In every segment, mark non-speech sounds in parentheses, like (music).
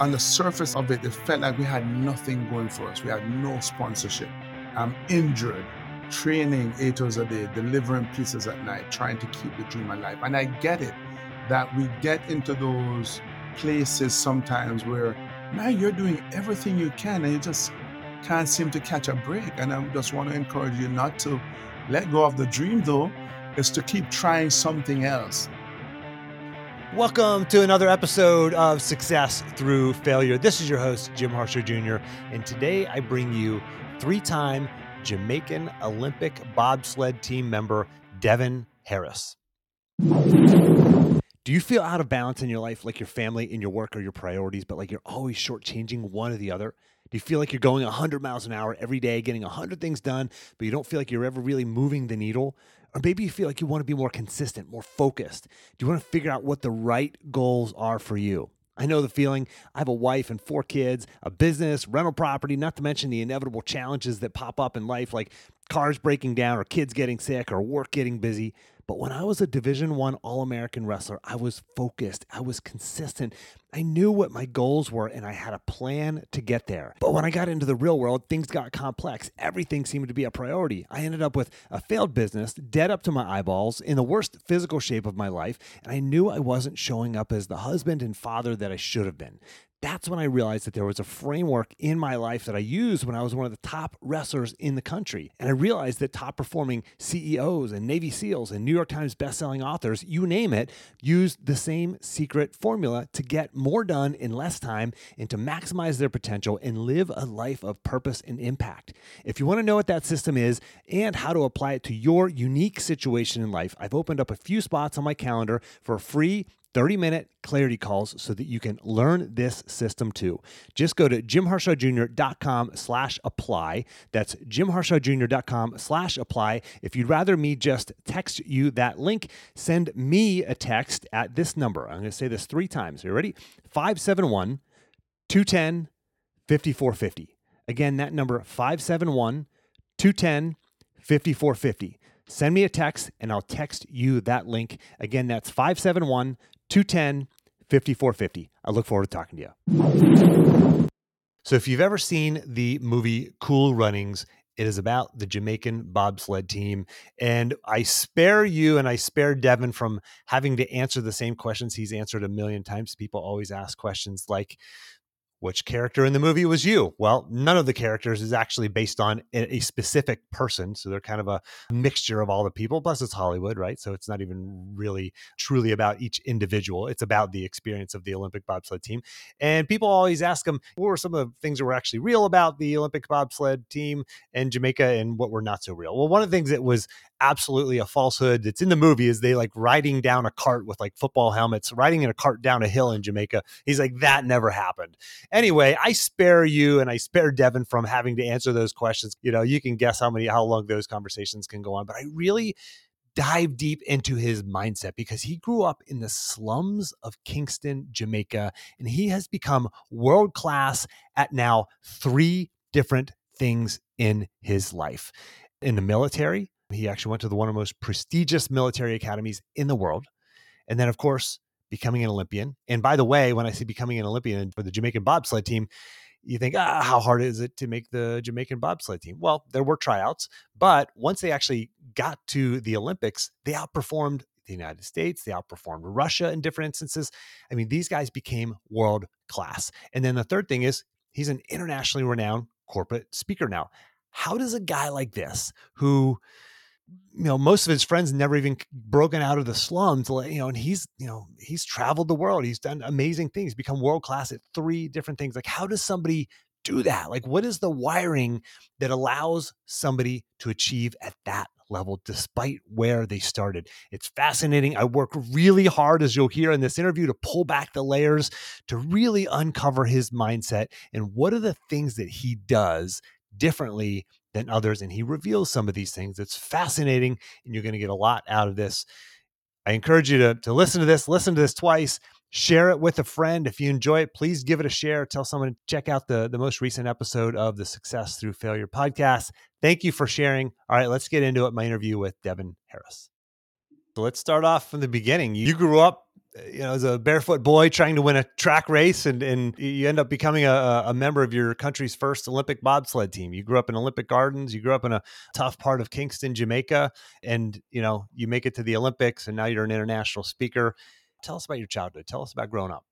on the surface of it, it felt like we had nothing going for us. We had no sponsorship. I'm injured, training eight hours a day, delivering pieces at night, trying to keep the dream alive. And I get it that we get into those places sometimes where, man, you're doing everything you can and you just can't seem to catch a break. And I just want to encourage you not to let go of the dream, though, is to keep trying something else. Welcome to another episode of Success Through Failure. This is your host, Jim Harshaw Jr., and today I bring you three time Jamaican Olympic bobsled team member, Devon Harris. Do you feel out of balance in your life, like your family and your work are your priorities, but like you're always shortchanging one or the other? Do you feel like you're going 100 miles an hour every day, getting 100 things done, but you don't feel like you're ever really moving the needle? Or maybe you feel like you want to be more consistent, more focused. Do you want to figure out what the right goals are for you? I know the feeling. I have a wife and four kids, a business, rental property, not to mention the inevitable challenges that pop up in life like cars breaking down or kids getting sick or work getting busy. But when I was a Division 1 All-American wrestler, I was focused, I was consistent. I knew what my goals were and I had a plan to get there. But when I got into the real world, things got complex. Everything seemed to be a priority. I ended up with a failed business, dead up to my eyeballs, in the worst physical shape of my life, and I knew I wasn't showing up as the husband and father that I should have been that's when I realized that there was a framework in my life that I used when I was one of the top wrestlers in the country. And I realized that top performing CEOs and Navy SEALs and New York Times bestselling authors, you name it, used the same secret formula to get more done in less time and to maximize their potential and live a life of purpose and impact. If you want to know what that system is and how to apply it to your unique situation in life, I've opened up a few spots on my calendar for a free 30 minute clarity calls so that you can learn this system too. Just go to jimharshawjr.com slash apply. That's jimharshawjr.com slash apply. If you'd rather me just text you that link, send me a text at this number. I'm going to say this three times. Are you ready? 571 210 5450. Again, that number 571 210 5450. Send me a text and I'll text you that link. Again, that's 571 210 5450. I look forward to talking to you. So, if you've ever seen the movie Cool Runnings, it is about the Jamaican bobsled team. And I spare you and I spare Devon from having to answer the same questions he's answered a million times. People always ask questions like, which character in the movie was you? Well, none of the characters is actually based on a, specific person. So they're kind of a mixture of all the people. Plus, it's Hollywood, right? So it's not even really truly about each individual. It's about the experience of the Olympic bobsled team. And people always ask them, what were some of the things that were actually real about the Olympic bobsled team and Jamaica and what were not so real? Well, one of the things that was absolutely a falsehood that's in the movie is they like riding down a cart with like football helmets, riding in a cart down a hill in Jamaica. He's like, that never happened. Anyway, I spare you and I spare Devon from having to answer those questions. You know, you can guess how many, how long those conversations can go on, but I really dive deep into his mindset because he grew up in the slums of Kingston, Jamaica, and he has become world class at now three different things in his life in the military, he actually went to the one of the most prestigious military academies in the world. And then, of course, becoming an Olympian. And by the way, when I say becoming an Olympian for the Jamaican bobsled team, you think, ah, how hard is it to make the Jamaican bobsled team? Well, there were tryouts, but once they actually got to the Olympics, they outperformed the United States, they outperformed Russia in different instances. I mean, these guys became world class. And then the third thing is he's an internationally renowned corporate speaker now. How does a guy like this, who you know most of his friends never even broken out of the slums you know and he's you know he's traveled the world. He's done amazing things. Become world class at three different things. Like how does somebody do that? Like what is the wiring that allows somebody to achieve at that level despite where they started? It's fascinating. I work really hard as you'll hear in this interview to pull back the layers to really uncover his mindset and what are the things that he does differently than others. And he reveals some of these things. It's fascinating, and you're going to get a lot out of this. I encourage you to, to listen to this, listen to this twice, share it with a friend. If you enjoy it, please give it a share. Tell someone to check out the, the most recent episode of the Success Through Failure podcast. Thank you for sharing. All right, let's get into it. My interview with Devon Harris. So let's start off from the beginning. You grew up you know, as a barefoot boy trying to win a track race, and and you end up becoming a, a member of your country's first Olympic bobsled team. You grew up in Olympic Gardens. You grew up in a tough part of Kingston, Jamaica, and you know you make it to the Olympics, and now you're an international speaker. Tell us about your childhood. Tell us about growing up.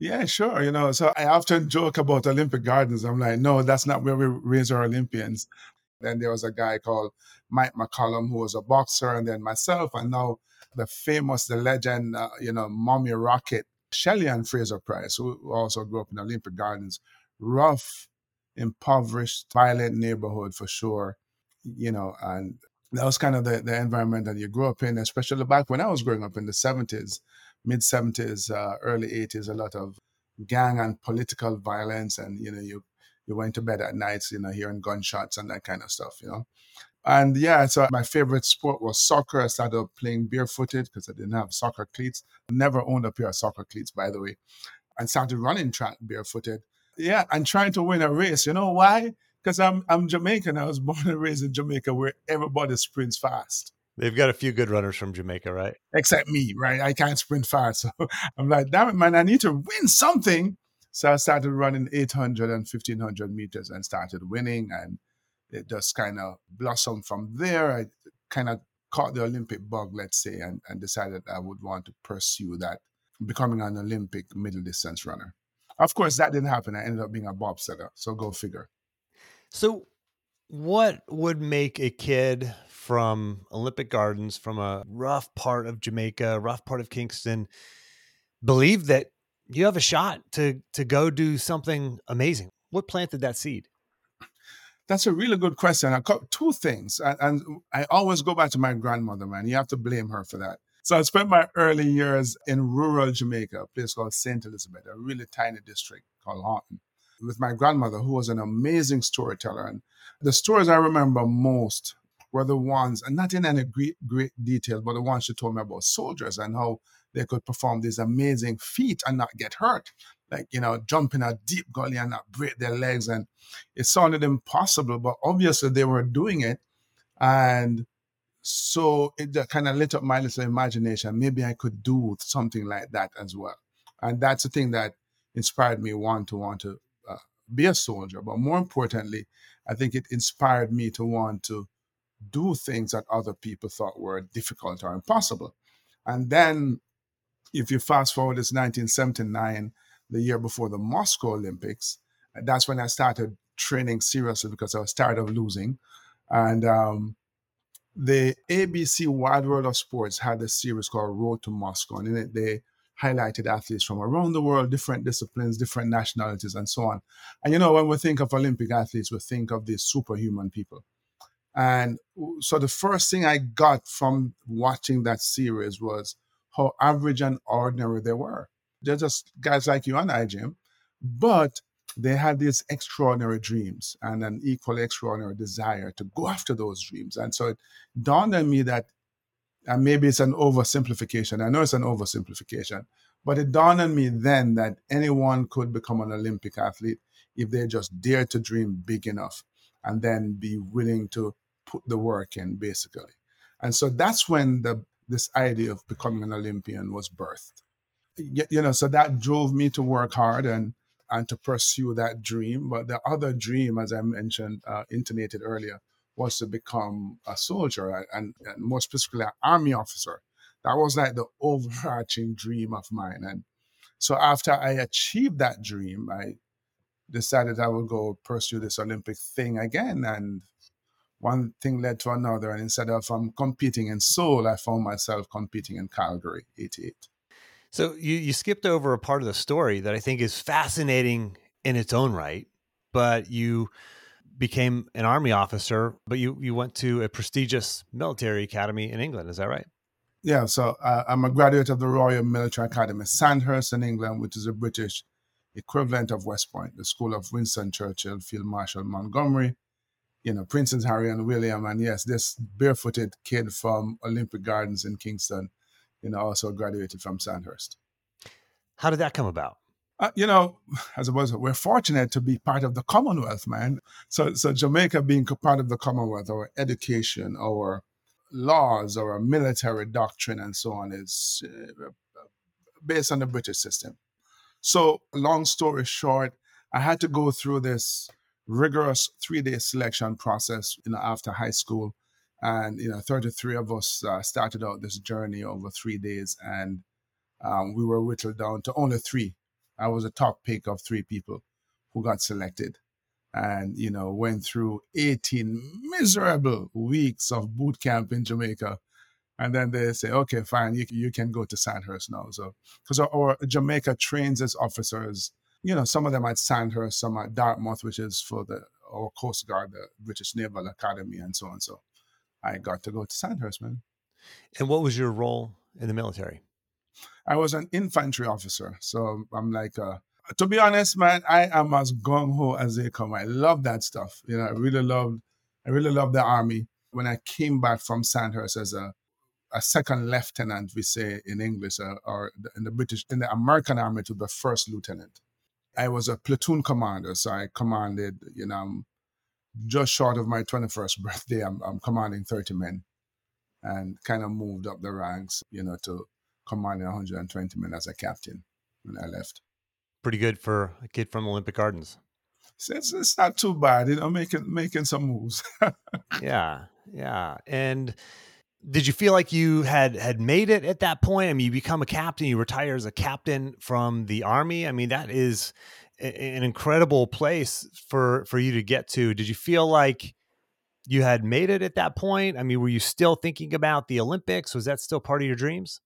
Yeah, sure. You know, so I often joke about Olympic Gardens. I'm like, no, that's not where we raise our Olympians. Then there was a guy called Mike McCallum who was a boxer, and then myself, and now the famous, the legend, uh, you know, Mommy Rocket, Shelly-Ann Fraser Pryce, who also grew up in Olympic Gardens. Rough, impoverished, violent neighborhood for sure, you know, and that was kind of the, the environment that you grew up in, especially back when I was growing up in the 70s, mid 70s, uh, early 80s, a lot of gang and political violence. And, you know, you, you went to bed at nights, you know, hearing gunshots and that kind of stuff, you know. And yeah, so my favorite sport was soccer. I started playing barefooted because I didn't have soccer cleats. Never owned a pair of soccer cleats, by the way. And started running track barefooted. Yeah, and trying to win a race. You know why? Because I'm I'm Jamaican. I was (laughs) born and raised in Jamaica where everybody sprints fast. They've got a few good runners from Jamaica, right? Except me, right? I can't sprint fast. (laughs) So I'm like, damn it, man, I need to win something. So I started running 800 and 1500 meters and started winning. And it just kind of blossomed from there. I kind of caught the Olympic bug, let's say, and, and decided I would want to pursue that, becoming an Olympic middle distance runner. Of course, that didn't happen. I ended up being a bobsledder. So go figure. So, what would make a kid from Olympic Gardens, from a rough part of Jamaica, rough part of Kingston, believe that you have a shot to to go do something amazing? What planted that seed? That's a really good question. I got two things, and, and I always go back to my grandmother, man. You have to blame her for that. So I spent my early years in rural Jamaica, a place called St. Elizabeth, a really tiny district called Houghton, with my grandmother, who was an amazing storyteller. And the stories I remember most were the ones, and not in any great, great detail, but the ones she told me about soldiers and how they could perform these amazing feats and not get hurt. Like you know jump in a deep gully and not break their legs. And it sounded impossible but obviously they were doing it. And so it kind of lit up my little imagination. Maybe i could do something like that as well. And that's the thing that inspired me want to want to uh, be a soldier. But more importantly i think it inspired me to want to do things that other people thought were difficult or impossible. And then if you fast forward it's 1979 the year before the Moscow Olympics. That's when I started training seriously because I was tired of losing. And um, the ABC Wide World of Sports had a series called Road to Moscow, and in it they highlighted athletes from around the world, different disciplines, different nationalities, and so on. And you know, when we think of Olympic athletes, we think of these superhuman people. And so the first thing I got from watching that series was how average and ordinary they were. They're just guys like you and I, Jim, but they had these extraordinary dreams and an equally extraordinary desire to go after those dreams. And so it dawned on me that, and maybe it's an oversimplification. I know it's an oversimplification, but it dawned on me then that anyone could become an Olympic athlete if they just dare to dream big enough and then be willing to put the work in, basically. And so that's when the this idea of becoming an Olympian was birthed you know, so that drove me to work hard and and to pursue that dream. But the other dream, as I mentioned, uh, intonated earlier, was to become a soldier and, and more specifically an army officer. That was like the overarching dream of mine. And so after I achieved that dream, I decided I would go pursue this Olympic thing again. And one thing led to another. And instead of um, competing in Seoul, I found myself competing in Calgary, 88. So you, you skipped over a part of the story that I think is fascinating in its own right, but you became an army officer, but you, you went to a prestigious military academy in England. Is that right? Yeah, so uh, I'm a graduate of the Royal Military Academy, Sandhurst in England, which is a British equivalent of West Point, the school of Winston Churchill, Field Marshal Montgomery, you know, Princes Harry and William. And yes, this barefooted kid from Olympic Gardens in Kingston you know, also graduated from Sandhurst. How did that come about? Uh, you know, as (sighs) I was, we're fortunate to be part of the Commonwealth, man. So, so Jamaica being part of the Commonwealth, our education, our laws, our military doctrine, and so on is uh, based on the British system. So, long story short, I had to go through this rigorous three day selection process you know, after high school. And, you know, 33 of us uh, started out this journey over three days, and um, we were whittled down to only three. I was a top pick of three people who got selected. And you know went through 18 miserable weeks of boot camp in jamaica. And then they say okay fine. You, you can go to sandhurst now. So because our, our, jamaica trains its officers you know some of them at sandhurst some at dartmouth which is for the our coast guard the british naval academy and so on so i got to go to sandhurst man and what was your role in the military i was an infantry officer so i'm like a to be honest, man, I am as gung ho as they come. I love that stuff. You know, I really loved, I really loved the army. When I came back from Sandhurst as a, a second lieutenant, we say in English, uh, or in the British, in the American army, to the first lieutenant. I was a platoon commander, so I commanded, you know, just short of my 21st (laughs) birthday, I'm, I'm commanding 30 men and kind of moved up the ranks, you know, to commanding 120 men as a captain when I left pretty good for a kid from Olympic Gardens. It's, it's not too bad, you know, making making some moves. (laughs) yeah, yeah. And did you feel like you had had made it at that point? I mean, you become a captain, you retire as a captain from the army. I mean, that is an incredible place for for you to get to. Did you feel like you had made it at that point? I mean, were you still thinking about the Olympics? Was that still part of your dreams?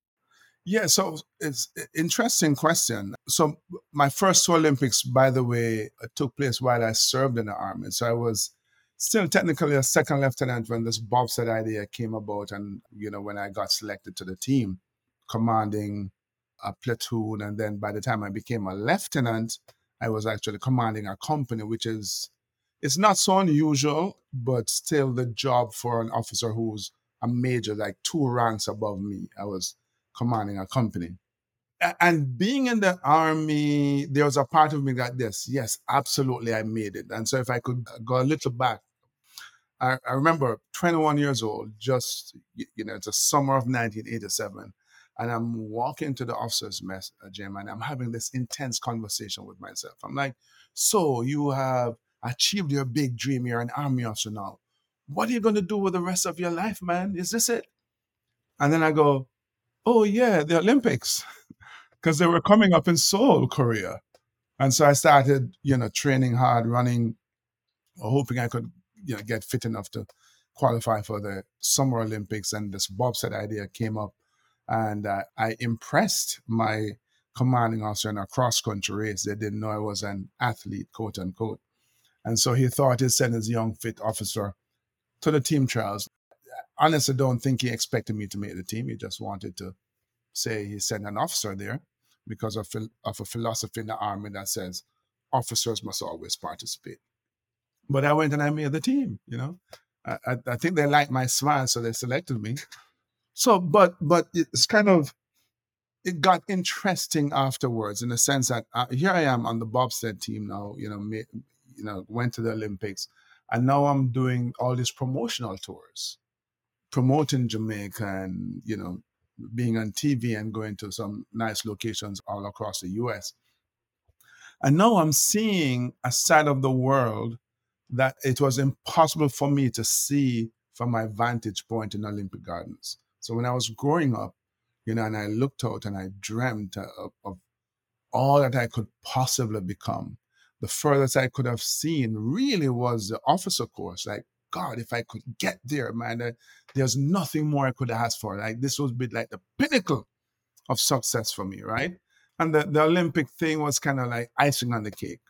Yeah, so it's interesting question. So my first Olympics, by the way, uh, took place while I served in the army. So I was still technically a second lieutenant when this bobsled idea came about, and you know when I got selected to the team, commanding a platoon, and then by the time I became a lieutenant, I was actually commanding a company, which is it's not so unusual, but still the job for an officer who's a major, like two ranks above me. I was commanding a company. And being in the army, there was a part of me that this, yes, absolutely, I made it. And so if I could go a little back, I, I remember 21 years old, just, you know, it's a summer of 1987. And I'm walking to the officer's mess, uh, gym and I'm having this intense conversation with myself. I'm like, so you have achieved your big dream. You're an army officer now. What are you going to do with the rest of your life, man? Is this it? And then I go, oh yeah, the Olympics, (laughs) because they were coming up in Seoul, Korea. And so I started, you know, training hard, running, hoping I could, you know, get fit enough to qualify for the Summer Olympics. And this bobsled idea came up, and uh, I impressed my commanding officer in a cross country race. They didn't know I was an athlete, quote unquote. And so he thought he'd send his young fit officer to the team trials honestly don't think he expected me to make the team. He just wanted to say he sent an officer there because of, of a philosophy in the army that says officers must always participate. But I went and I made the team, you know. I, I, I think they liked my smile, so they selected me. So, but but it's kind of it got interesting afterwards in the sense that uh, here I am on the bobsled team now. You know, me, you know, went to the Olympics, and now I'm doing all these promotional tours promoting Jamaica and, you know, being on TV and going to some nice locations all across the US. And now I'm seeing a side of the world that it was impossible for me to see from my vantage point in Olympic Gardens. So when I was growing up, you know, and I looked out and I dreamt of, of all that I could possibly become, the furthest I could have seen really was the officer course. Like God, if I could get there, man, there's nothing more I could ask for. Like this would be like the pinnacle of success for me, right? And the, the Olympic thing was kind of like icing on the cake.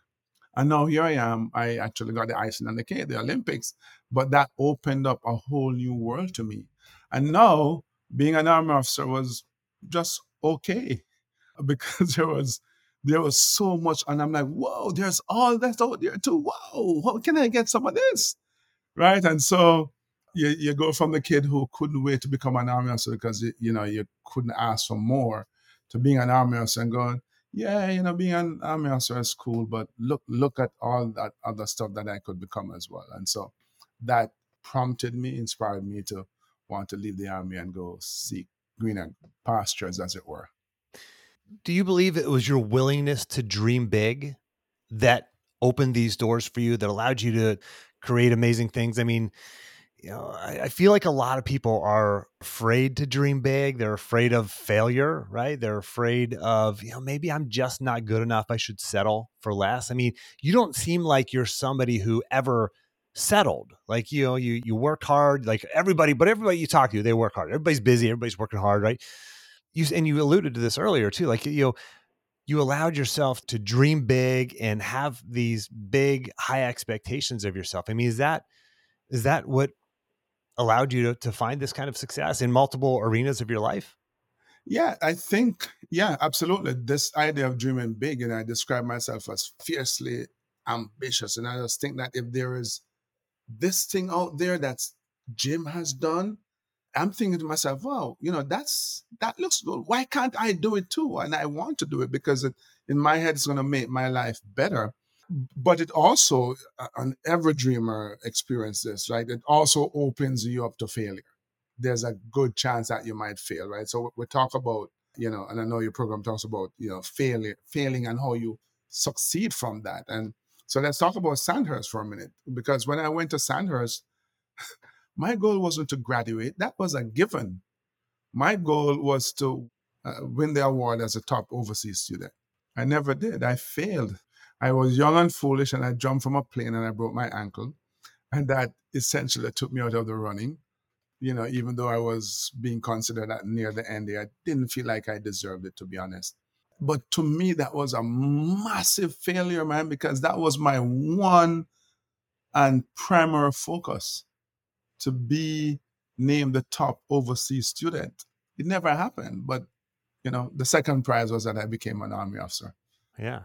And now here I am. I actually got the icing on the cake, the Olympics, but that opened up a whole new world to me. And now being an army officer was just okay (laughs) because there was there was so much, and I'm like, whoa, there's all that out there too. Whoa, how can I get some of this? right? And so you, you go from the kid who couldn't wait to become an army officer because you know you couldn't ask for more to being an army officer and going, yeah, you know, being an army officer is cool, but look look at all that other stuff that I could become as well. And so that prompted me, inspired me to want to leave the army and go seek greener pastures, as it were. Do you believe it was your willingness to dream big that opened these doors for you that allowed you to create amazing things? I mean, you know, I, I, feel like a lot of people are afraid to dream big. They're afraid of failure, right? They're afraid of, you know, maybe I'm just not good enough. I should settle for less. I mean, you don't seem like you're somebody who ever settled. Like, you know, you you work hard, like everybody, but everybody you talk to, they work hard. Everybody's busy, everybody's working hard, right? You and you alluded to this earlier too. Like, you know, you allowed yourself to dream big and have these big high expectations of yourself. I mean, is that is that what allowed you to, to find this kind of success in multiple arenas of your life? Yeah, I think, yeah, absolutely. This idea of dreaming big, and I describe myself as fiercely ambitious. And I just think that if there is this thing out there that Jim has done, I'm thinking to myself, wow, you know, that's that looks good. Why can't I do it too? And I want to do it because it, in my head, it's going to make my life better but it also an every dreamer experiences right? It also opens you up to failure. There's a good chance that you might fail right? So we talk about you know and i know your program talks about you know failure failing and how you succeed from that. And so let's talk about sandhurst for a minute because when i went to sandhurst (laughs) my goal wasn't to graduate. That was a given. My goal was to uh, win the award as a top overseas student. I never did. I failed I was young and foolish and I jumped from a plane and I broke my ankle. And that essentially took me out of the running. You know, even though I was being considered at near the end, there, I didn't feel like I deserved it, to be honest. But to me, that was a massive failure, man, because that was my one and primary focus to be named the top overseas student. It never happened, but you know, the second prize was that I became an army officer. Yeah.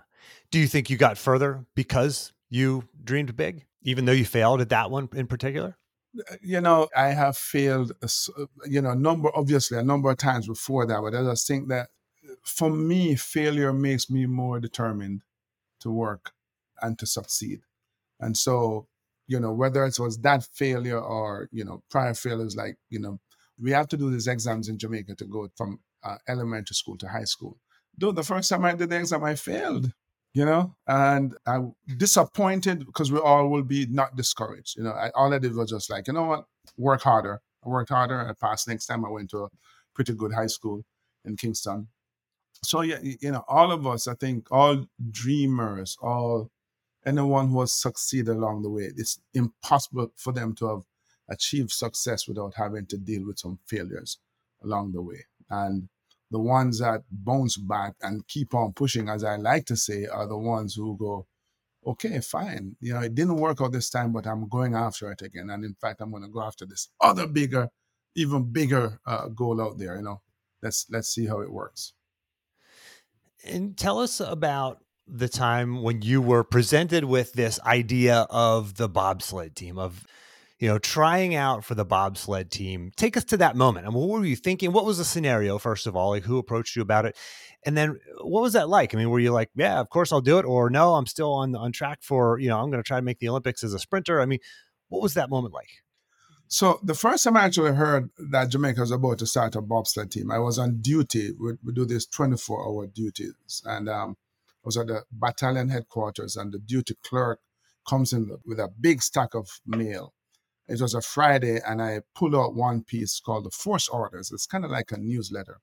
Do you think you got further because you dreamed big, even though you failed at that one in particular? Uh, you know, I have failed, uh, uh, you know, a number obviously a number of times before that, but I just think that for me, failure makes me more determined to work and to succeed. And so, you know, whether it was that failure or you know prior failures, like you know, we have to do these exams in Jamaica to go from uh, elementary school to high school. Though the first time I did the exam, I failed you know, and I'm disappointed because we all will be not discouraged. You know, I, all I did was just like, you know what, work harder. I worked harder. I passed next time. I went to a pretty good high school in Kingston. So yeah, you know, all of us, I think, all dreamers, all anyone who has succeeded along the way, it's impossible for them to have achieved success without having to deal with some failures along the way. And the ones that bounce back and keep on pushing, as I like to say, are the ones who go, okay, fine. You know, it didn't work out this time, but I'm going after it again. And in fact, I'm going to go after this other bigger, even bigger uh, goal out there. You know, let's let's see how it works. And tell us about the time when you were presented with this idea of the bobsled team of you know, trying out for the bobsled team. Take us to that moment. I And what were you thinking? What was the scenario, first of all? Like, who approached you about it? And then what was that like? I mean, were you like, yeah, of course I'll do it? Or no, I'm still on, on track for, you know, I'm going to try to make the Olympics as a sprinter. I mean, what was that moment like? So the first time I actually heard that Jamaica was about to start a bobsled team, I was on duty. We, we do these 24 hour duties. And um, I was at the battalion headquarters and the duty clerk comes in with a big stack of mail it was a Friday, and I pulled out one piece called the Force Orders. It's kind of like a newsletter.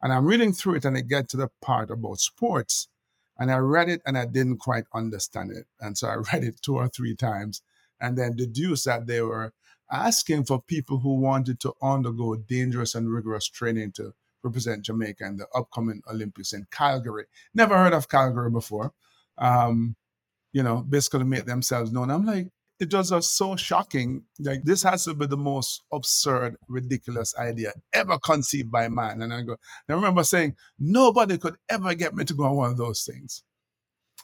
And I'm reading through it, and I get to the part about sports. And I read it, and I didn't quite understand it. And so I (laughs) read it two or three times, and then deduced that they were asking for people who wanted to undergo dangerous and rigorous training to represent Jamaica in the upcoming Olympics in Calgary. Never heard of Calgary before. Um, you know, basically make themselves known. I'm like, it was just so shocking. Like this has to be the most absurd, ridiculous idea ever conceived by man. And I go, I remember saying, nobody could ever get me to go on one of those things.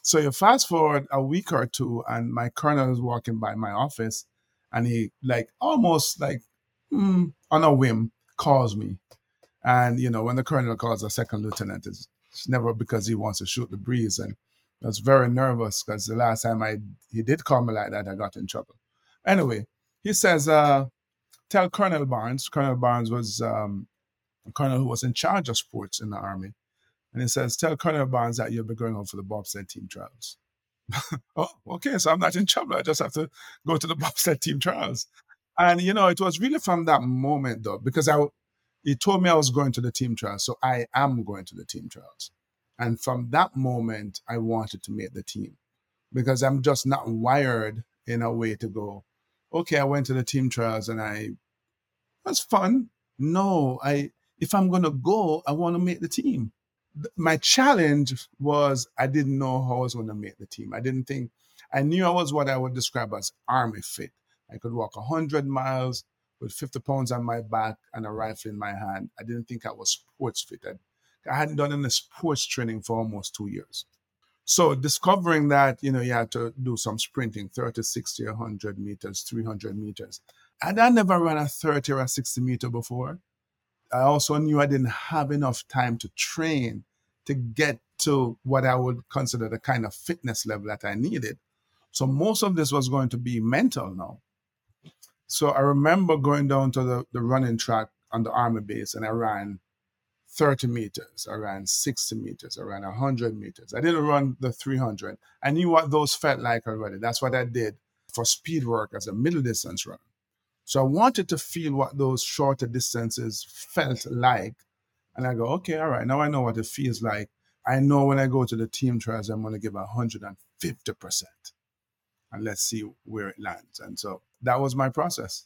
So you fast forward a week or two, and my colonel is walking by my office, and he like almost like mm, on a whim calls me. And you know, when the colonel calls a second lieutenant, it's never because he wants to shoot the breeze. And I was very nervous because the last time I he did call me like that, I got in trouble. Anyway, he says, uh, tell Colonel Barnes. Colonel Barnes was um, a colonel who was in charge of sports in the army. And he says, Tell Colonel Barnes that you'll be going on for the bobsled team trials. (laughs) oh, okay. So I'm not in trouble. I just have to go to the (laughs) bobsled team trials. And, you know, it was really from that moment, though, because I, he told me I was going to the team trials. So I am going to the team trials. And from that moment, I wanted to make the team because I'm just not wired in a way to go, okay, I went to the team trials and I, was fun. No, I, if I'm going to go, I want to make the team my challenge was I didn't know how I was going to make the team. I didn't think I knew I was what I would describe as army fit. I could walk 100 miles with 50 pounds on my back and a rifle in my hand. I didn't think I was sports fit. I hadn't done any sports training for almost two years. So discovering that, you know, you had to do some sprinting, 30, 60, 100 meters, 300 meters. And I never ran a 30 or a 60 meter before. I also knew I didn't have enough time to train to get to what I would consider the kind of fitness level that I needed. So most of this was going to be mental now. So I remember going down to the, the running track on the army base and I ran 30 meters, I ran 60 meters, I ran 100 meters. I didn't run the 300. I knew what those felt like already. That's what I did for speed work as a middle distance runner. So I wanted to feel what those shorter distances felt like. And I go, okay, all right, now I know what it feels like. I know when I go to the team trials, I'm going to give 150%. And let's see where it lands. And so that was my process.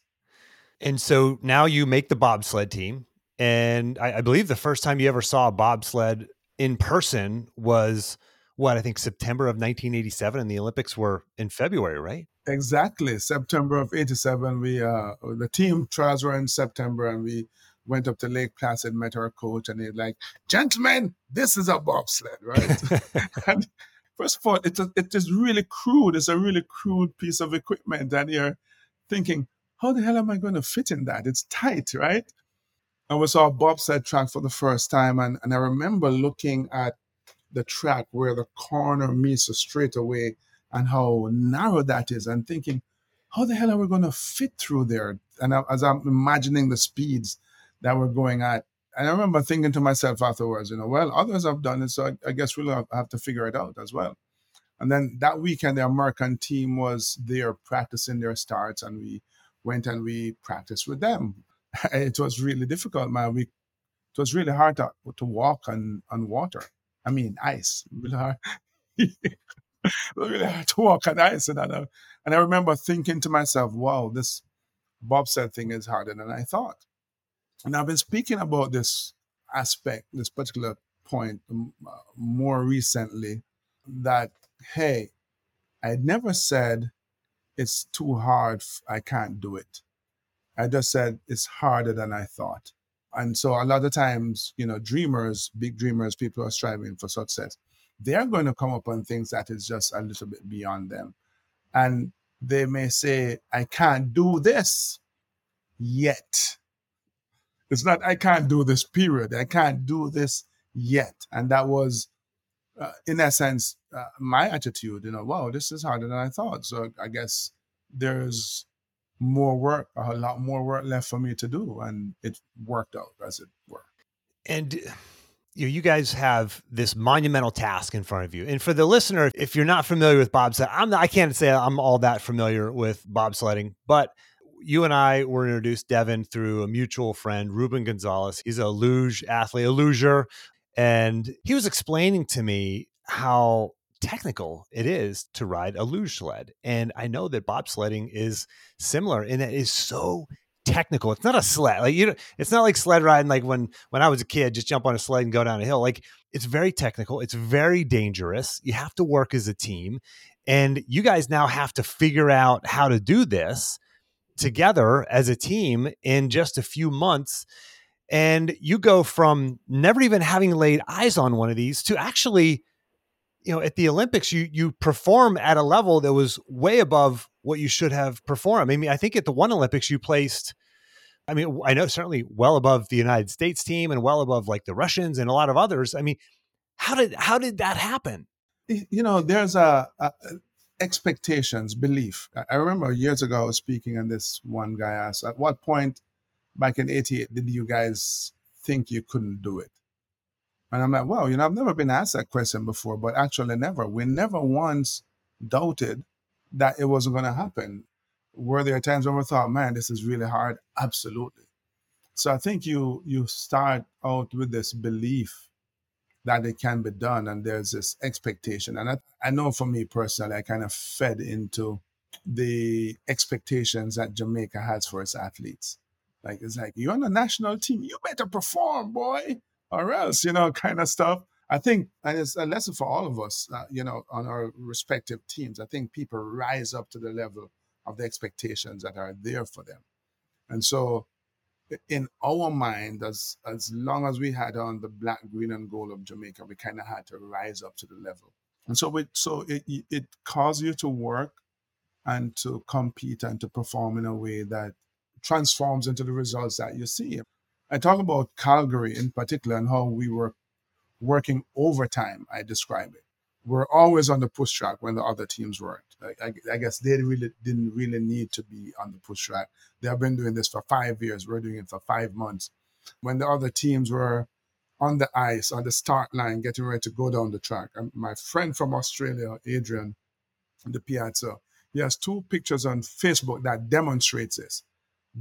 And so now you make the bobsled team. And I, I believe the first time you ever saw a bobsled in person was what I think September of 1987, and the Olympics were in February, right? Exactly, September of '87. We uh, the team trials were in September, and we went up to Lake Placid, met our coach, and he's like, "Gentlemen, this is a bobsled, right?" (laughs) and first of all, it's a, it is really crude. It's a really crude piece of equipment, and you're thinking, "How the hell am I going to fit in that? It's tight, right?" And we saw bobsled track for the first time, and, and I remember looking at the track where the corner meets the straightaway and how narrow that is and thinking, how the hell are we going to fit through there? And I, as I'm imagining the speeds that we're going at, and I remember thinking to myself afterwards, you know, well, others have done it, so I, I guess we'll have to figure it out as well. And then that weekend, the American team was there practicing their starts, and we went and we practiced with them. (laughs) It was really difficult, man. We it was really hard to, to walk on, on water. I mean, ice. (laughs) Really hard. really hard to walk on ice. And I, and I remember thinking to myself, wow, this bobsled thing is harder than I thought. And I've been speaking about this aspect, this particular point um, uh, more recently that, hey, I never said it's too hard, I can't do it. I just said it's harder than I thought. And so a lot of times, you know, dreamers, big dreamers, people are striving for success, they're going to come up on things that is just a little bit beyond them. And they may say, I can't do this yet. It's not, I can't do this, period. I can't do this yet. And that was, uh, in essence, uh, my attitude, you know, wow, this is harder than I thought. So I guess there's more work, a lot more work left for me to do. And it worked out as it were. And you, know, you guys have this monumental task in front of you. And for the listener, if you're not familiar with bobsled, I'm not, I can't say I'm all that familiar with bobsledding, but you and I were introduced, Devon, through a mutual friend, Ruben Gonzalez. He's a luge athlete, a luger. And he was explaining to me how technical it is to ride a luge sled. And I know that bobsledding is similar and it is so technical. It's not a sled. Like you know, it's not like sled riding like when when I was a kid, just jump on a sled and go down a hill. Like it's very technical. It's very dangerous. You have to work as a team. And you guys now have to figure out how to do this together as a team in just a few months. And you go from never even having laid eyes on one of these to actually you know at the olympics you you perform at a level that was way above what you should have performed. I mean i think at the one olympics you placed i mean i know certainly well above the united states team and well above like the russians and a lot of others. I mean how did how did that happen? You know there's a, a expectations belief. I remember years ago i was speaking and this one guy asked at what point back in 88 did you guys think you couldn't do it And I'm like, well, you know, I've never been asked that question before, but actually never. We never once doubted that it wasn't going to happen. Were there times when we thought, man, this is really hard? Absolutely. So I think you you start out with this belief that it can be done, and there's this expectation. And I, I know for me personally, I kind of fed into the expectations that Jamaica has for its athletes. Like it's like you're on the national team, you better perform, boy, or else, you know, kind of stuff. I think, and it's a lesson for all of us, uh, you know, on our respective teams. I think people rise up to the level of the expectations that are there for them. And so, in our mind, as as long as we had on the black, green, and gold of Jamaica, we kind of had to rise up to the level. And so, it so it it caused you to work and to compete and to perform in a way that transforms into the results that you see. I talk about Calgary in particular and how we were working overtime, I describe it. We're always on the push track when the other teams weren't. I, I, guess they really didn't really need to be on the push track. They have been doing this for five years. We're doing it for five months. When the other teams were on the ice, on the start line, getting ready to go down the track, and my friend from Australia, Adrian, the Piazza, he has two pictures on Facebook that demonstrates this.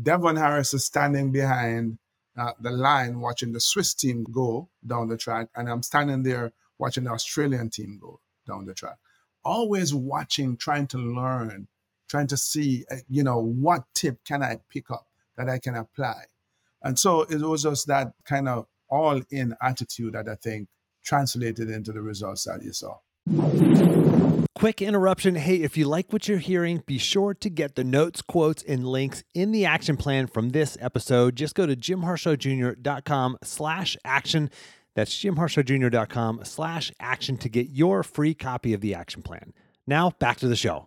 Devon Harris is standing behind uh, the line watching the Swiss team go down the track, and I'm standing there watching the Australian team go down the track. Always watching, trying to learn, trying to see, uh, you know, what tip can I pick up that I can apply. And so it was just that kind of all in attitude that I think translated into the results that you saw. Quick interruption. Hey, if you like what you're hearing, be sure to get the notes, quotes, and links in the action plan from this episode. Just go to jimharshawjr.com slash action. That's jimharshawjr.com slash action to get your free copy of the action plan. Now back to the show.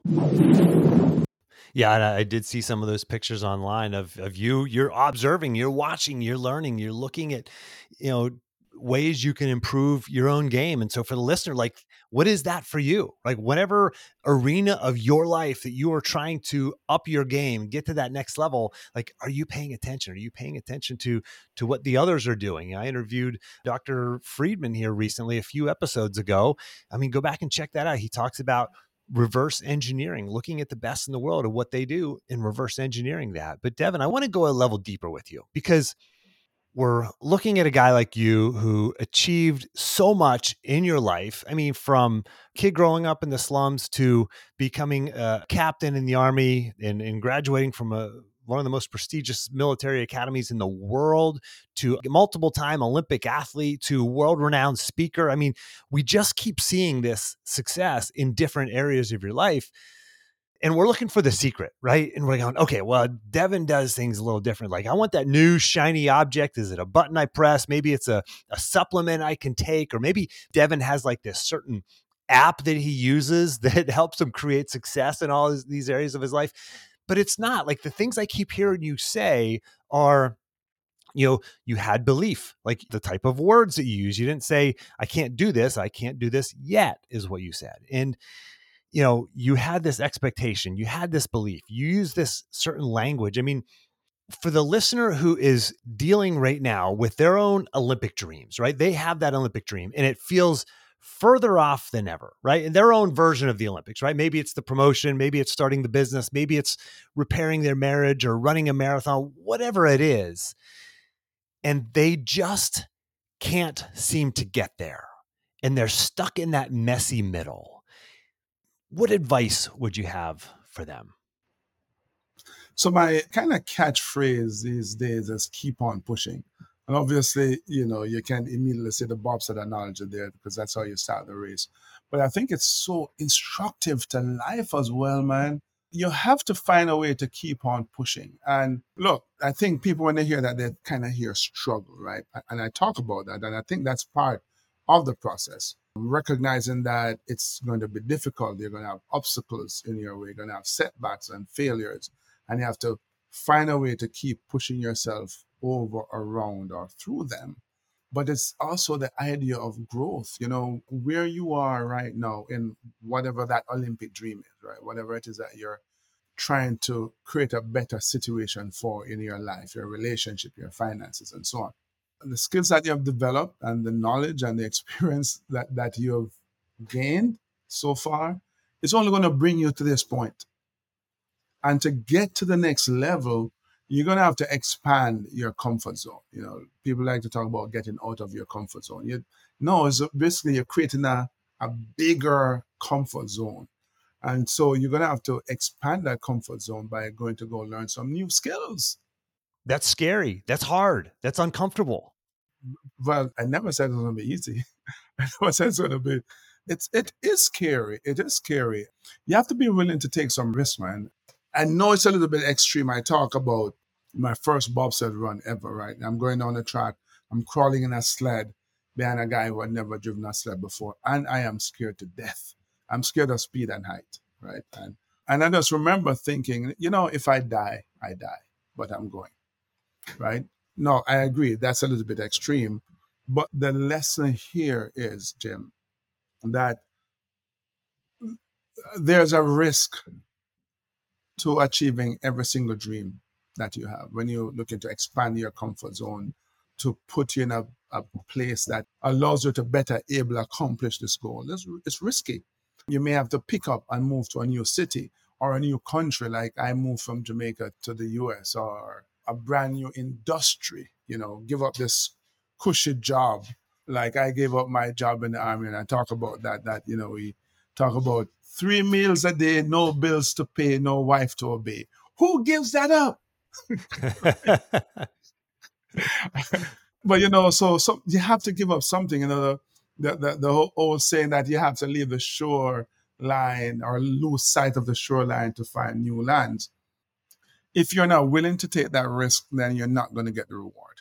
Yeah, I did see some of those pictures online of, of you. You're observing, you're watching, you're learning, you're looking at, you know, ways you can improve your own game. And so for the listener, like what is that for you? Like whatever arena of your life that you are trying to up your game, get to that next level, like are you paying attention? Are you paying attention to to what the others are doing? I interviewed Dr. Friedman here recently a few episodes ago. I mean, go back and check that out. He talks about reverse engineering, looking at the best in the world of what they do and reverse engineering that. But Devon, I want to go a level deeper with you because we're looking at a guy like you who achieved so much in your life. I mean, from kid growing up in the slums to becoming a captain in the army and, and graduating from a one of the most prestigious military academies in the world to multiple time Olympic athlete to world renowned speaker. I mean, we just keep seeing this success in different areas of your life and we're looking for the secret, right? And we're going, okay, well, Devon does things a little different. Like, I want that new shiny object. Is it a button I press? Maybe it's a, a supplement I can take, or maybe Devon has like this certain app that he uses (laughs) that helps him create success in all these areas of his life. But it's not like the things I keep hearing you say are you know you had belief like the type of words that you use you didn't say i can't do this i can't do this yet is what you said and you know, you had this expectation, you had this belief, you use this certain language. I mean, for the listener who is dealing right now with their own Olympic dreams, right? They have that Olympic dream and it feels further off than ever, right? In their own version of the Olympics, right? Maybe it's the promotion, maybe it's starting the business, maybe it's repairing their marriage or running a marathon, whatever it is. And they just can't seem to get there. And they're stuck in that messy middle what advice would you have for them? So my kind of catchphrase these days is keep on pushing. And obviously, you know, you can't immediately say the bobsled analogy there because that's how you start the race. But I think it's so instructive to life as well, man. You have to find a way to keep on pushing. And look, I think people, when they hear that, they kind of hear struggle, right? And I talk about that. And I think that's part of the process recognizing that it's going to be difficult. You're going to have obstacles in your way, you're going to have setbacks and failures, and you have to find a way to keep pushing yourself over, around, or through them. But it's also the idea of growth, you know, where you are right now in whatever that Olympic dream is, right? Whatever it is that you're trying to create a better situation for in your life, your relationship, your finances, and so on. The skills that you have developed and the knowledge and the experience (laughs) that, that you have gained so far, it's only going to bring you to this point. And to get to the next level, you're going to have to expand your comfort zone. You know, people like to talk about getting out of your comfort zone. You, no, it's basically you're creating a, a bigger comfort zone. And so you're going to have to expand that comfort zone by going to go learn some new skills. That's scary. That's hard. That's uncomfortable. Well, I never said it was going to be easy. (laughs) I never said it's to be. It's it is scary. It is scary. You have to be willing to take some risk, man. I know it's a little bit extreme. I talk about my first bobsled run ever, right? I'm going on the track. I'm crawling in a sled behind a guy who had never driven a sled before, and I am scared to death. I'm scared of speed and height, right? And and I just remember thinking, you know, if I die, I die, but I'm going, right? No, I agree. That's a little bit extreme, but the lesson here is, Jim, that there's a risk to achieving every single dream that you have when you're looking to expand your comfort zone to put you in a, a place that allows you to better able accomplish this goal. It's, it's risky. You may have to pick up and move to a new city or a new country, like I moved from Jamaica to the US, or a brand new industry, you know, give up this cushy job. Like I gave up my job in the army, and I talk about that, that, you know, we talk about three meals a day, no bills to pay, no wife to obey. Who gives that up? (laughs) but you know, so so you have to give up something. You know, the the, the old saying that you have to leave the shore line or lose sight of the shoreline to find new lands. If you're not willing to take that risk, then you're not going to get the reward.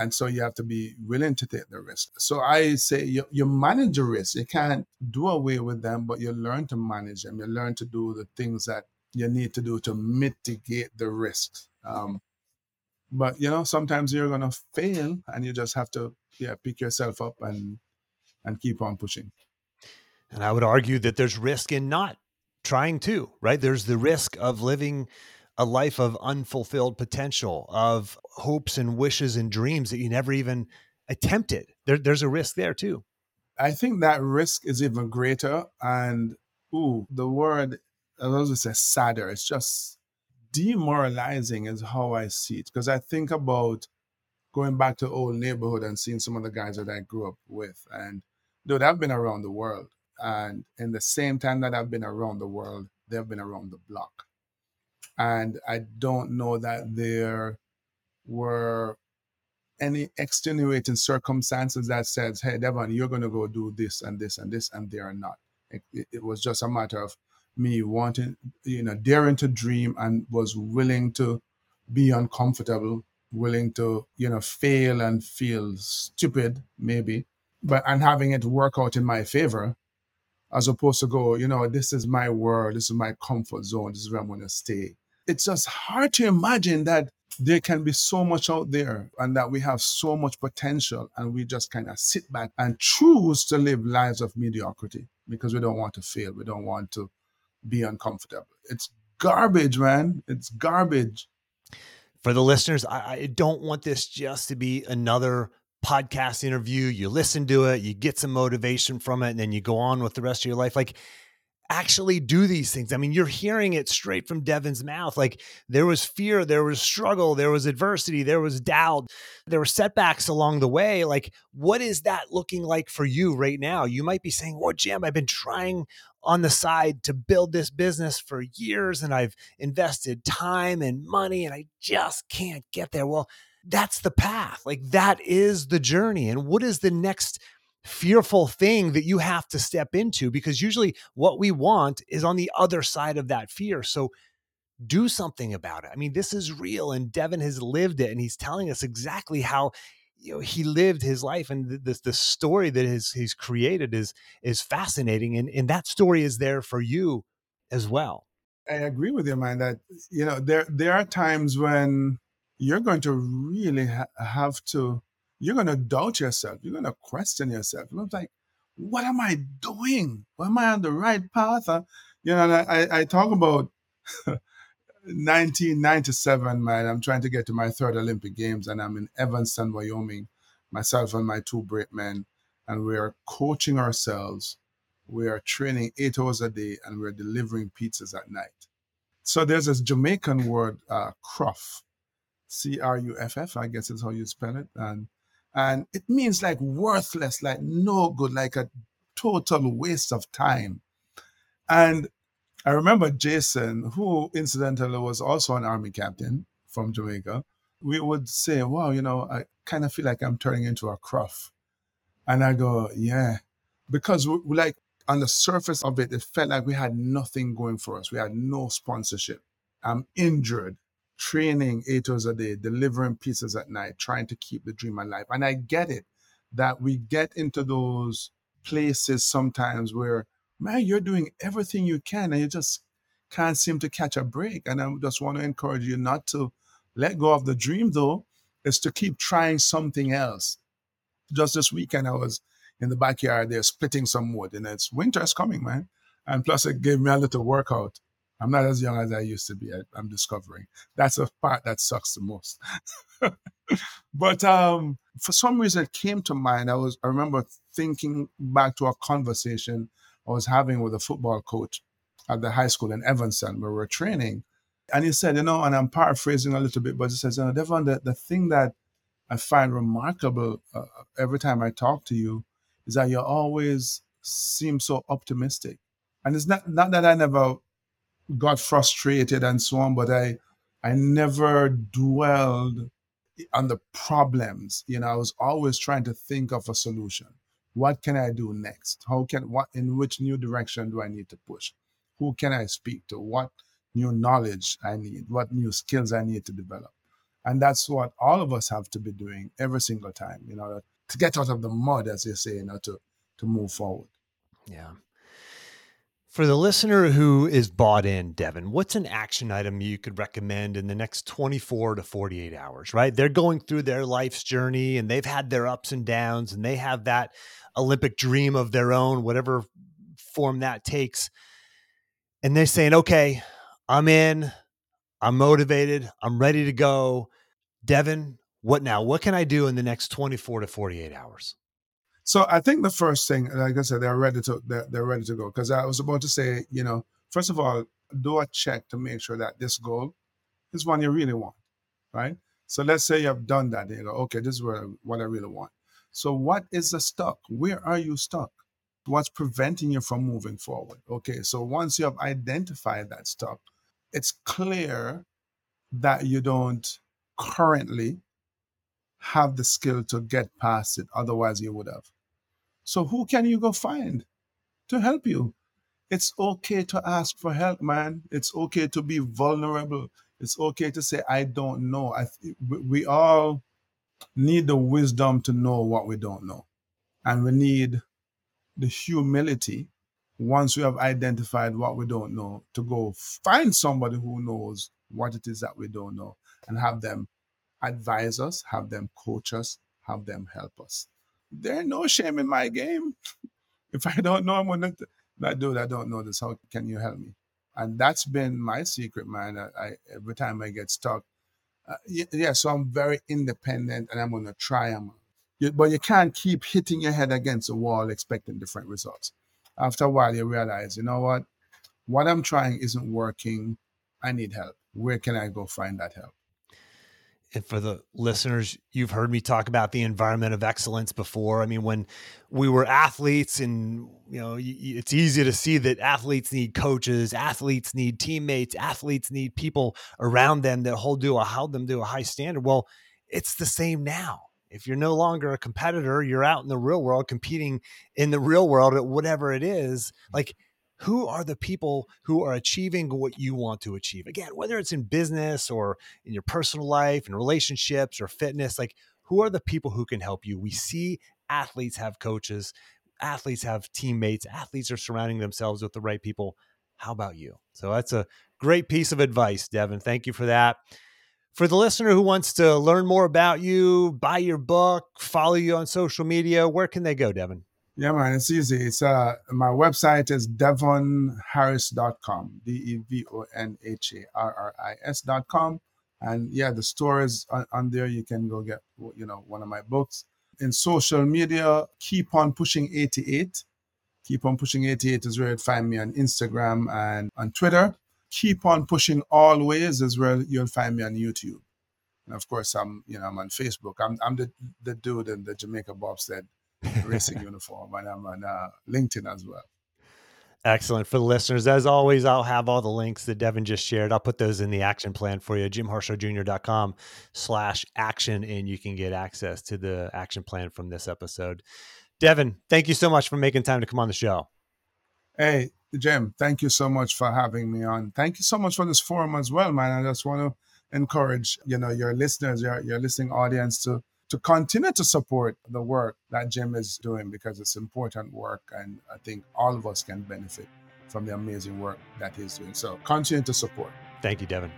And so you have to be willing to take the risk. So I say you, you manage the risk. You can't do away with them, but you learn to manage them. You learn to do the things that you need to do to mitigate the risks. Um, but you know, sometimes you're gonna fail, and you just have to yeah pick yourself up and and keep on pushing. And I would argue that there's risk in not trying to, right? There's the risk of living a life of unfulfilled potential, of hopes and wishes and dreams that you never even attempted. There, there's a risk there too. I think that risk is even greater. And ooh, the word I was to say sadder. It's just demoralizing is how I see it. Because I think about going back to old neighborhood and seeing some of the guys that I grew up with. And dude, I've been around the world. And in the same time that I've been around the world, they've been around the block. And I don't know that there were any extenuating circumstances that says, hey, Devon, you're going to go do this and this and this, and they are not. It, it was just a matter of me wanting, you know, daring to dream and was willing to be uncomfortable, willing to, you know, fail and feel stupid, maybe, but and having it work out in my favor, as opposed to go, you know, this is my world, this is my comfort zone, this is where I'm going to stay. It's just hard to imagine that there can be so much out there and that we have so much potential and we just kind of sit back and choose to live lives of mediocrity because we don't want to fail. We don't want to be uncomfortable. It's garbage, man. It's garbage. For the listeners, I, I don't want this just to be another podcast interview. You listen to it, you get some motivation from it, and then you go on with the rest of your life. Like actually do these things. I mean, you're hearing it straight from Devon's mouth. Like there was fear, there was struggle, there was adversity, there was doubt, there were setbacks along the way. Like, what is that looking like for you right now? You might be saying, Well, Jim, I've been trying on the side to build this business for years and I've invested time and money and I just can't get there. Well, that's the path. Like that is the journey. And what is the next fearful thing that you have to step into because usually what we want is on the other side of that fear. So do something about it. I mean, this is real and Devon has lived it and he's telling us exactly how you know he lived his life and the, the, story that his, he's created is is fascinating and, and that story is there for you as well. I agree with you, man, that you know there there are times when you're going to really ha- have to you're going to doubt yourself. You're going to question yourself. You're like, what am I doing? Am I on the right path? You know, I, I talk about (laughs) 1997, man. I'm trying to get to my third Olympic Games and I'm in Evanston, Wyoming. myself and my two brakemen, and we are coaching ourselves. We are training eight hours a day, and we're delivering pizzas at night. So there's this Jamaican word, uh, cruff, C R U F F, I guess is how you spell it, and and it means like worthless, like no good, like a total waste of time. And I remember Jason, who incidentally was also an army captain from Jamaica. We would say, "Wow, you know, I kind of feel like I'm turning into a cruff," and I go, "Yeah," because we like on the surface of it, it felt like we had nothing going for us. We had no sponsorship. I'm injured, training eight hours a day, delivering pizzas at night, trying to keep the dream alive. And I get it that we get into those places sometimes where, man, you're doing everything you can and you just can't seem to catch a break. And I just want to encourage you not to let go of the dream, though, is to keep trying something else. Just this weekend, I was in the backyard there splitting some wood, and it's winter is coming, man. And plus, it gave me a little workout. I'm not as young as I used to be. I, am discovering that's a part that sucks the most. (laughs) but um, for some reason, it came to mind. I was I remember thinking back to a conversation I was having with a football coach at the high school in Evanston where we are training, and he said, you know, and I'm paraphrasing a little bit, but he says, you know, Devon, the, the thing that I find remarkable uh, every time I talk to you is that you always seem so optimistic. And it's not not that I never got frustrated and so on, but I I never dwelled on the problems. You know, I was always trying to think of a solution. What can I do next? How can what in which new direction do I need to push? Who can I speak to? What new knowledge I need? What new skills I need to develop? And that's what all of us have to be doing every single time, you know, to get out of the mud, as they say, you know, to to move forward. Yeah. For the listener who is bought in, Devon, what's an action item you could recommend in the next 24 to 48 hours, right? They're going through their life's journey and they've had their ups and downs and they have that Olympic dream of their own, whatever form that takes. And they're saying, okay, I'm in, I'm motivated, I'm ready to go. Devon, what now? What can I do in the next 24 to 48 hours? So I think the first thing, like I said, they're ready to they're, they're ready to go. Because I was about to say, you know, first of all, do a check to make sure that this goal is one you really want, right? So let's say you have done that. And you go, okay, this is what I, what I really want. So what is the stuck? Where are you stuck? What's preventing you from moving forward? Okay, so once you have identified that stuck, it's clear that you don't currently have the skill to get past it. Otherwise, you would have. So who can you go find to help you? It's okay to ask for help, man. It's okay to be vulnerable. It's okay to say, I don't know. I th- we all need the wisdom to know what we don't know. And we need the humility once we have identified what we don't know to go find somebody who knows what it is that we don't know and have them advise us, have them coach us, have them help us there's no shame in my game. (laughs) If I don't know, I'm gonna that dude. I don't know this. How can you help me? And that's been my secret, man. I, I every time I get stuck, uh, yeah. So I'm very independent, and I'm gonna try. But you can't keep hitting your head against a wall expecting different results. After a while, you realize, you know what? What I'm trying isn't working. I need help. Where can I go find that help? And for the listeners, you've heard me talk about the environment of excellence before. I mean, when we were athletes, and you know, it's easy to see that athletes need coaches, athletes need teammates, athletes need people around them that hold to a hold them to a high standard. Well, it's the same now. If you're no longer a competitor, you're out in the real world competing in the real world at whatever it is. Like who are the people who are achieving what you want to achieve? Again whether it's in business or in your personal life and relationships or fitness like who are the people who can help you? We see athletes have coaches athletes have teammates athletes are surrounding themselves with the right people. How about you? So that's a great piece of advice Devon. thank you for that. For the listener who wants to learn more about you buy your book follow you on social media where can they go devon yeah, man, it's easy. It's uh my website is devonharris.com. D E V O N H A R R I S.com. And yeah, the store is on, on, there. You can go get you know one of my books. in social media, keep on pushing 88. Keep on pushing 88 is where you'll find me on Instagram and on Twitter. Keep on pushing always is where you'll find me on YouTube. And of course, I'm you know I'm on Facebook. I'm I'm the the dude in the Jamaica Bobsled racing uniform, and I'm on uh, LinkedIn as well. Excellent. For the listeners, as always, I'll have all the links that Devon just shared. I'll put those in the action plan for you, jimharshawjr.com slash action, and you can get access to the action plan from this episode. Devon, thank you so much for making time to come on the show. Hey, Jim, thank you so much for having me on. Thank you so much for this forum as well, man. I just want to encourage, you know, your listeners, your, your listening audience to to continue to support the work that Jim is doing because it's important work and I think all of us can benefit from the amazing work that he's doing. So continue to support. Thank you, Devon.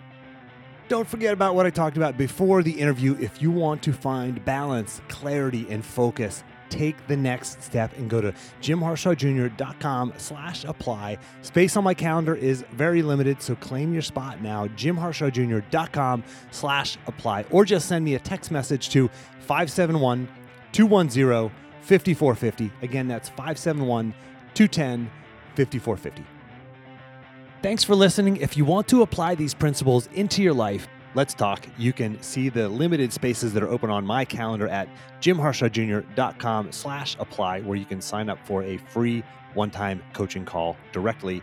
Don't forget about what I talked about before the interview. If you want to find balance, clarity, and focus, take the next step and go to jimharshawjr.com slash apply. Space on my calendar is very limited, so claim your spot now, jimharshawjr.com slash apply, or just send me a text message to 571 210 5450. Again, that's 571 210 5450. Thanks for listening. If you want to apply these principles into your life, let's talk. You can see the limited spaces that are open on my calendar at jimharshawjr.com slash apply, where you can sign up for a free one-time coaching call directly